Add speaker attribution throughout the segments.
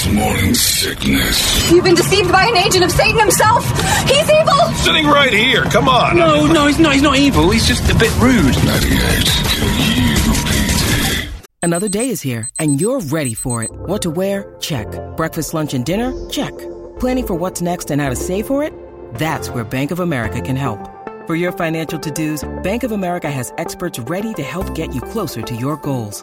Speaker 1: This morning sickness.
Speaker 2: You've been deceived by an agent of Satan himself. He's evil.
Speaker 3: Sitting right here. Come on.
Speaker 4: No, no, he's not. He's not evil. He's just a bit rude.
Speaker 1: 98
Speaker 5: Another day is here, and you're ready for it. What to wear? Check. Breakfast, lunch, and dinner? Check. Planning for what's next and how to save for it? That's where Bank of America can help. For your financial to-dos, Bank of America has experts ready to help get you closer to your goals.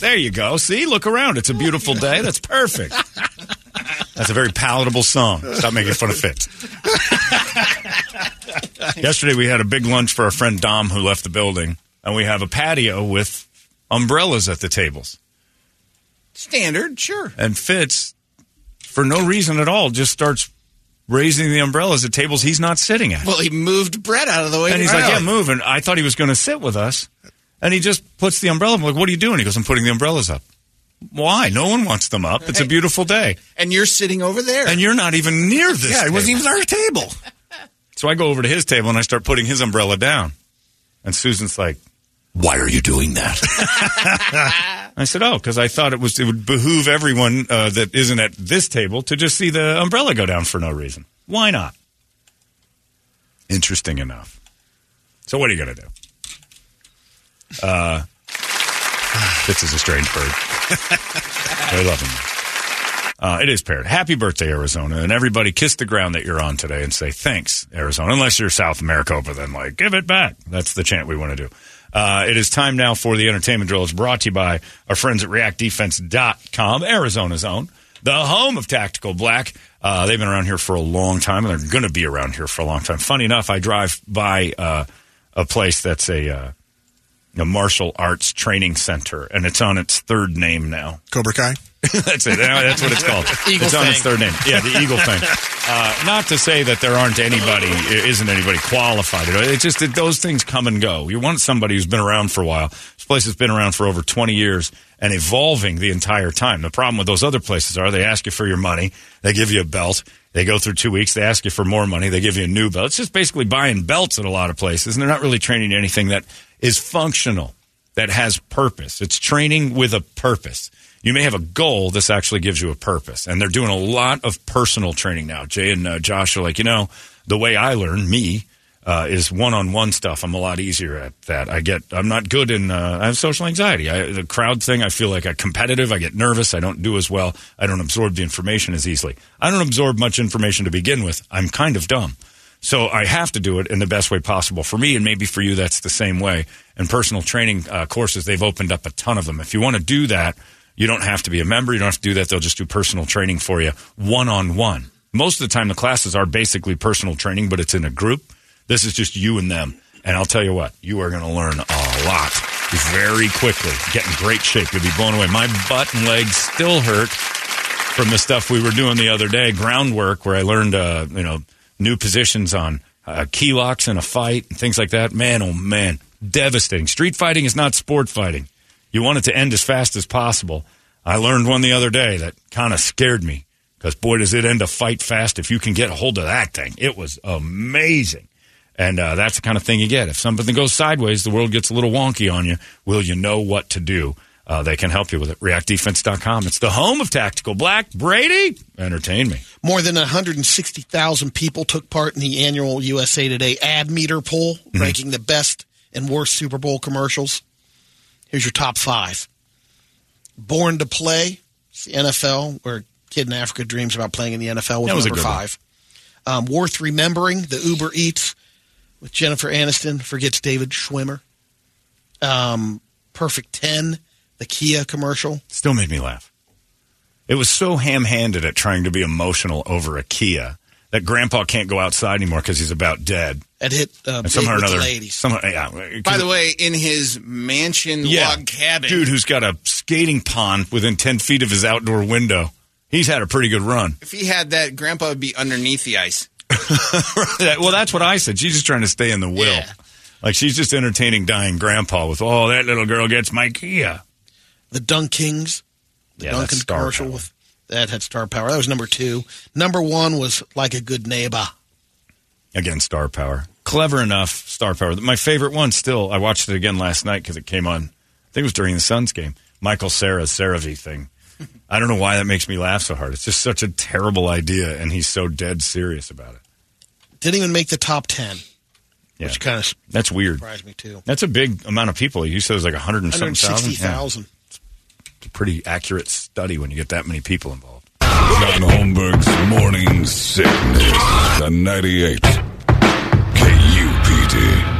Speaker 3: There you go. See, look around. It's a beautiful day. That's perfect. That's a very palatable song. Stop making fun of Fitz. Yesterday we had a big lunch for our friend Dom who left the building, and we have a patio with umbrellas at the tables.
Speaker 6: Standard, sure.
Speaker 3: And Fitz, for no reason at all, just starts raising the umbrellas at tables he's not sitting at.
Speaker 6: Well, he moved Brett out of the way.
Speaker 3: And he's like, yeah, move. And I thought he was going to sit with us. And he just puts the umbrella. I'm like, what are you doing? He goes, I'm putting the umbrellas up. Why? No one wants them up. It's a beautiful day.
Speaker 6: And you're sitting over there.
Speaker 3: And you're not even near this.
Speaker 6: yeah, it wasn't
Speaker 3: table.
Speaker 6: even our table.
Speaker 3: So I go over to his table and I start putting his umbrella down. And Susan's like,
Speaker 6: Why are you doing that?
Speaker 3: I said, oh, because I thought it was it would behoove everyone uh, that isn't at this table to just see the umbrella go down for no reason. Why not? Interesting enough. So what are you going to do? Uh, Fitz is a strange bird. I love him. Uh, it is paired. Happy birthday, Arizona. And everybody kiss the ground that you're on today and say thanks, Arizona. Unless you're South Maricopa, then like, give it back. That's the chant we want to do. Uh, it is time now for the entertainment drill. It's brought to you by our friends at reactdefense.com, Arizona's own, the home of Tactical Black. Uh, they've been around here for a long time, and they're going to be around here for a long time. Funny enough, I drive by uh, a place that's a, a martial arts training center, and it's on its third name now.
Speaker 7: Cobra Kai.
Speaker 3: That's it. That's what it's called.
Speaker 6: Eagle
Speaker 3: it's on its third name. Yeah, the Eagle thing. Uh, not to say that there aren't anybody, isn't anybody qualified. It's just that those things come and go. You want somebody who's been around for a while. This place has been around for over 20 years and evolving the entire time. The problem with those other places are they ask you for your money, they give you a belt, they go through two weeks, they ask you for more money, they give you a new belt. It's just basically buying belts at a lot of places, and they're not really training anything that is functional, that has purpose. It's training with a purpose. You may have a goal. This actually gives you a purpose. And they're doing a lot of personal training now. Jay and uh, Josh are like, you know, the way I learn, me, uh, is one-on-one stuff. I'm a lot easier at that. I get, I'm not good in, uh, I have social anxiety. I, the crowd thing, I feel like I'm competitive. I get nervous. I don't do as well. I don't absorb the information as easily. I don't absorb much information to begin with. I'm kind of dumb. So I have to do it in the best way possible for me, and maybe for you, that's the same way. And personal training uh, courses, they've opened up a ton of them. If you want to do that, you don't have to be a member. You don't have to do that. They'll just do personal training for you one on one. Most of the time, the classes are basically personal training, but it's in a group. This is just you and them. And I'll tell you what, you are going to learn a lot very quickly. Get in great shape. You'll be blown away. My butt and legs still hurt from the stuff we were doing the other day, groundwork, where I learned, uh, you know, new positions on uh, key locks in a fight and things like that. Man, oh man, devastating. Street fighting is not sport fighting. You want it to end as fast as possible. I learned one the other day that kind of scared me because boy, does it end a fight fast if you can get a hold of that thing. It was amazing. And uh, that's the kind of thing you get. If something goes sideways, the world gets a little wonky on you. Will you know what to do? Uh, they can help you with it. ReactDefense.com. It's the home of Tactical Black. Brady, entertain me.
Speaker 7: More than 160,000 people took part in the annual USA Today ad meter poll,
Speaker 3: Mm-hmm.
Speaker 7: ranking the best and worst Super Bowl commercials. Here's your top five Born to Play, it's the NFL, where a kid in Africa dreams about playing in the NFL, was
Speaker 3: That was
Speaker 7: number five. Um, Worth Remembering, the Uber Eats with Jennifer Aniston, forgets David Schwimmer. Um, Perfect 10, the Kia commercial.
Speaker 3: Still made me laugh. It was so ham-handed at trying to be emotional over a Kia that Grandpa can't go outside anymore because he's about dead.
Speaker 7: And hit uh,
Speaker 3: And
Speaker 7: big
Speaker 3: somehow or
Speaker 7: with the
Speaker 3: another,
Speaker 7: ladies.
Speaker 3: somehow, yeah.
Speaker 8: By the way, in his mansion
Speaker 3: yeah,
Speaker 8: log cabin,
Speaker 3: dude who's got a skating pond within ten feet of his outdoor window. He's had a pretty good run.
Speaker 8: if he had that, Grandpa would be underneath the ice.
Speaker 3: Well, that's what I said. She's just trying to stay in the will.
Speaker 7: Yeah.
Speaker 3: Like she's just entertaining dying grandpa with, oh, that little girl gets my Kia.
Speaker 7: The DunKings, the
Speaker 3: Yeah,
Speaker 7: Dunkin'
Speaker 3: that's
Speaker 7: commercial
Speaker 3: power.
Speaker 7: with that had star power. That was number two. Number one was like a good neighbor.
Speaker 3: Again, star power. Clever enough, star power. My favorite one still, I watched it again last night because it came on, I think it was during the Suns game. Michael Cera's CeraVe thing. I don't know why that makes me laugh so hard. It's just such a terrible idea, and he's so dead serious about it.
Speaker 7: Didn't even make the top ten,
Speaker 3: Yeah.
Speaker 7: which kind of
Speaker 3: That's weird.
Speaker 7: surprised me too.
Speaker 3: That's a big amount of people. You said it was like 100 and something thousand? Yeah. It's a pretty accurate study when you get that many people involved.
Speaker 1: John Holmberg's Morning Sickness. The 98. KUPD.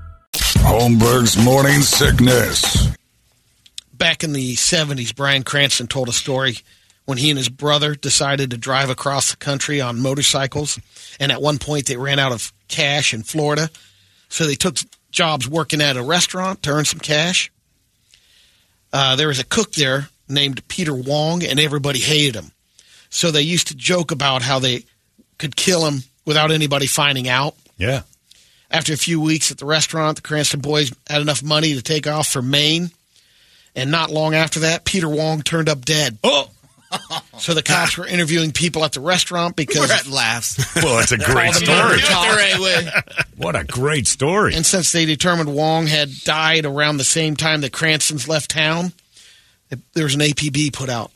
Speaker 1: Holmberg's Morning Sickness.
Speaker 7: Back in the 70s, Bryan Cranston told a story when he and his brother decided to drive across the country on motorcycles. And at one point, they ran out of cash in Florida. So they took jobs working at a restaurant to earn some cash. Uh, there was a cook there named Peter Wong, and everybody hated him. So they used to joke about how they could kill him without anybody finding out.
Speaker 3: Yeah.
Speaker 7: After a few weeks at the restaurant, the Cranston boys had enough money to take off for Maine. And not long after that, Peter Wong turned up dead.
Speaker 3: Oh!
Speaker 7: So the cops were interviewing people at the restaurant because.
Speaker 8: We're at laughs.
Speaker 3: Well, it's a great story.
Speaker 7: money talk.
Speaker 8: the right way.
Speaker 3: What a great story.
Speaker 7: And since they determined Wong had died around the same time that Cranston's left town, it, there was an APB put out.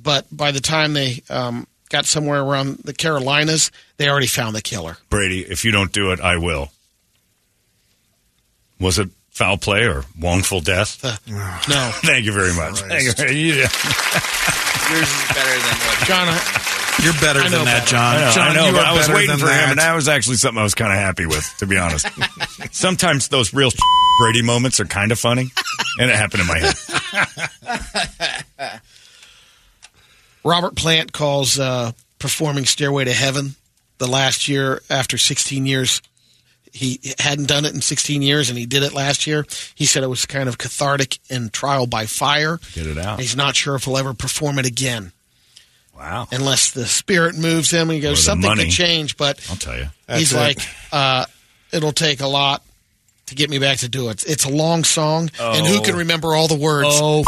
Speaker 7: But by the time they um, got somewhere around the Carolinas, they already found the killer.
Speaker 3: Brady, if you don't do it, I will. Was it foul play or wrongful death?
Speaker 7: No.
Speaker 3: Thank you very much. Thank you. Yeah.
Speaker 8: Yours is better than what
Speaker 7: John, I,
Speaker 4: You're better than that,
Speaker 7: better.
Speaker 4: John.
Speaker 3: I know,
Speaker 4: John,
Speaker 3: I know
Speaker 4: you
Speaker 3: but I was waiting for
Speaker 4: that.
Speaker 3: him, and that was actually something I was kind of happy with, to be honest. Sometimes those real Brady moments are kind of funny, and it happened in my head.
Speaker 7: Robert Plant calls uh, performing Stairway to Heaven the last year after 16 years. He hadn't done it in 16 years, and he did it last year. He said it was kind of cathartic and trial by fire.
Speaker 3: Get it out.
Speaker 7: He's not sure if he'll ever perform it again
Speaker 3: Wow.
Speaker 7: unless the spirit moves him. He goes, something
Speaker 3: money.
Speaker 7: could change, but
Speaker 3: I'll tell you.
Speaker 7: he's
Speaker 4: That's
Speaker 7: like, uh, it'll take a lot to get me back to do it. It's a long song, and who
Speaker 3: Oh.
Speaker 7: can remember all the words?
Speaker 3: Oh,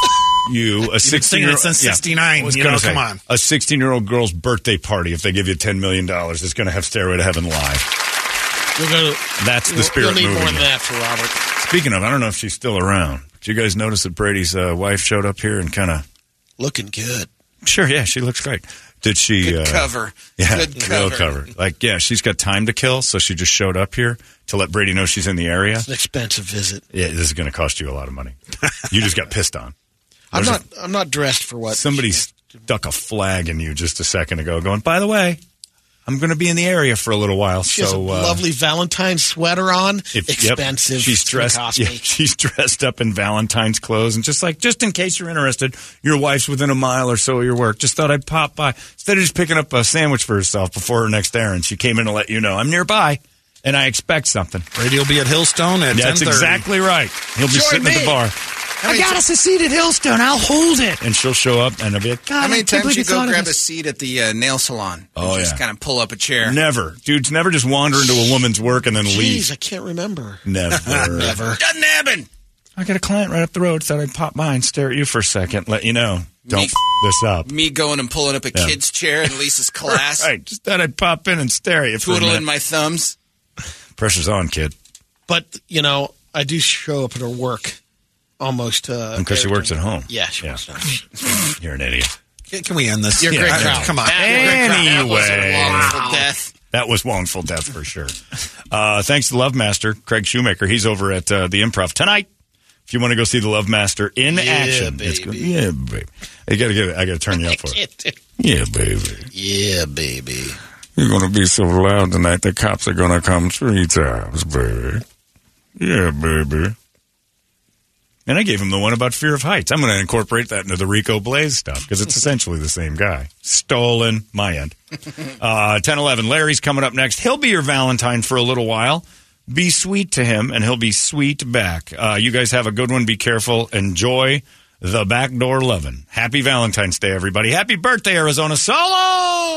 Speaker 3: you, a 16
Speaker 4: singing
Speaker 3: year
Speaker 4: it since 69,
Speaker 3: I was
Speaker 4: you
Speaker 3: gonna
Speaker 4: know,
Speaker 3: say,
Speaker 4: come on.
Speaker 3: A 16 year old girl's birthday party, if they give you $10 million, it's going to have Stairway to Heaven live.
Speaker 7: You'll go,
Speaker 3: That's the spirit
Speaker 7: You'll need more than
Speaker 3: you.
Speaker 7: that for Robert.
Speaker 3: Speaking of, I don't know if she's still around. Did you guys notice that Brady's uh, wife showed up here and kind of.
Speaker 7: Looking good.
Speaker 3: Sure, yeah, she looks great. Did she.
Speaker 8: Good
Speaker 3: uh,
Speaker 8: cover.
Speaker 3: Yeah,
Speaker 8: Good
Speaker 3: real
Speaker 8: cover.
Speaker 3: cover. Like, yeah, she's got time to kill, so she just showed up here to let Brady know she's in the area.
Speaker 7: It's an expensive visit.
Speaker 3: Yeah, this is going to cost you a lot of money. you just got pissed on.
Speaker 7: I'm not. I'm not dressed for what
Speaker 3: Somebody stuck a flag in you just a second ago, going, by the way, I'm going to be in the area for a little while.
Speaker 7: She has a
Speaker 3: so, uh,
Speaker 7: lovely Valentine's sweater on.
Speaker 3: if- yep,
Speaker 7: expensive.
Speaker 3: she's dressed. Yeah, she's dressed up in Valentine's clothes, and just like, just in case you're interested, your wife's within a mile or so of your work. Just thought I'd pop by instead of just picking up a sandwich for herself before her next errand. She came in to let you know I'm nearby, and I expect something.
Speaker 4: Brady will be at Hillstone at
Speaker 3: That's
Speaker 4: 10:30.
Speaker 3: exactly right. He'll be
Speaker 8: Join
Speaker 3: sitting at the bar,
Speaker 8: I got
Speaker 4: us a seat at Hillstone. I'll hold it.
Speaker 3: and she'll show up, and I'll be like, God,
Speaker 8: How many
Speaker 3: I can't
Speaker 8: times
Speaker 3: believe
Speaker 8: you go
Speaker 3: thought of
Speaker 8: grab a
Speaker 3: this."
Speaker 8: seat at the uh, nail salon?
Speaker 3: Oh,
Speaker 8: and just
Speaker 3: yeah.
Speaker 8: kind of pull up a chair.
Speaker 3: Never, dudes. Never just wander into a woman's work and then leave.
Speaker 7: Jeez, I can't remember.
Speaker 3: Never.
Speaker 7: Never.
Speaker 8: Doesn't happen.
Speaker 3: I got a client right up the road. Thought I'd pop by and stare at you for a second. Let you know. Don't
Speaker 8: Me-
Speaker 3: f- this up.
Speaker 8: Me going and pulling up a
Speaker 3: Yeah.
Speaker 8: kid's chair in Lisa's class,
Speaker 3: Right. Just thought I'd pop in and stare at you for a
Speaker 8: twiddling
Speaker 3: minute.
Speaker 8: my thumbs.
Speaker 3: Pressure's on, kid.
Speaker 7: But you know, I do show up at her work almost uh,
Speaker 3: Because she works
Speaker 7: time.
Speaker 3: at home.
Speaker 7: Yeah, she
Speaker 3: Yeah.
Speaker 7: works at home.
Speaker 3: You're an idiot.
Speaker 4: Can we end this?
Speaker 7: You're a great crowd.
Speaker 4: Come on.
Speaker 3: Anyway.
Speaker 8: Wrongful death.
Speaker 3: That was wrongful death for sure. Uh, thanks to Love Master, Craig Shoemaker. He's over at uh, the Improv tonight. If you want to go see the Love Master in action, it's good. Yeah, baby. I gotta get. I gotta turn you up for it. Yeah, baby.
Speaker 6: Yeah, baby.
Speaker 1: You're going to be so loud tonight, the cops are going to come three times, baby. Yeah, baby.
Speaker 3: And I gave him the one about fear of heights. I'm going to incorporate that into the Rico Blaze stuff because it's essentially the same guy. Stolen, my end. Uh, 10 11. Larry's coming up next. He'll be your Valentine for a little while. Be sweet to him, and he'll be sweet back. Uh, you guys have a good one. Be careful. Enjoy the backdoor loving. Happy Valentine's Day, everybody. Happy birthday, Arizona Solo!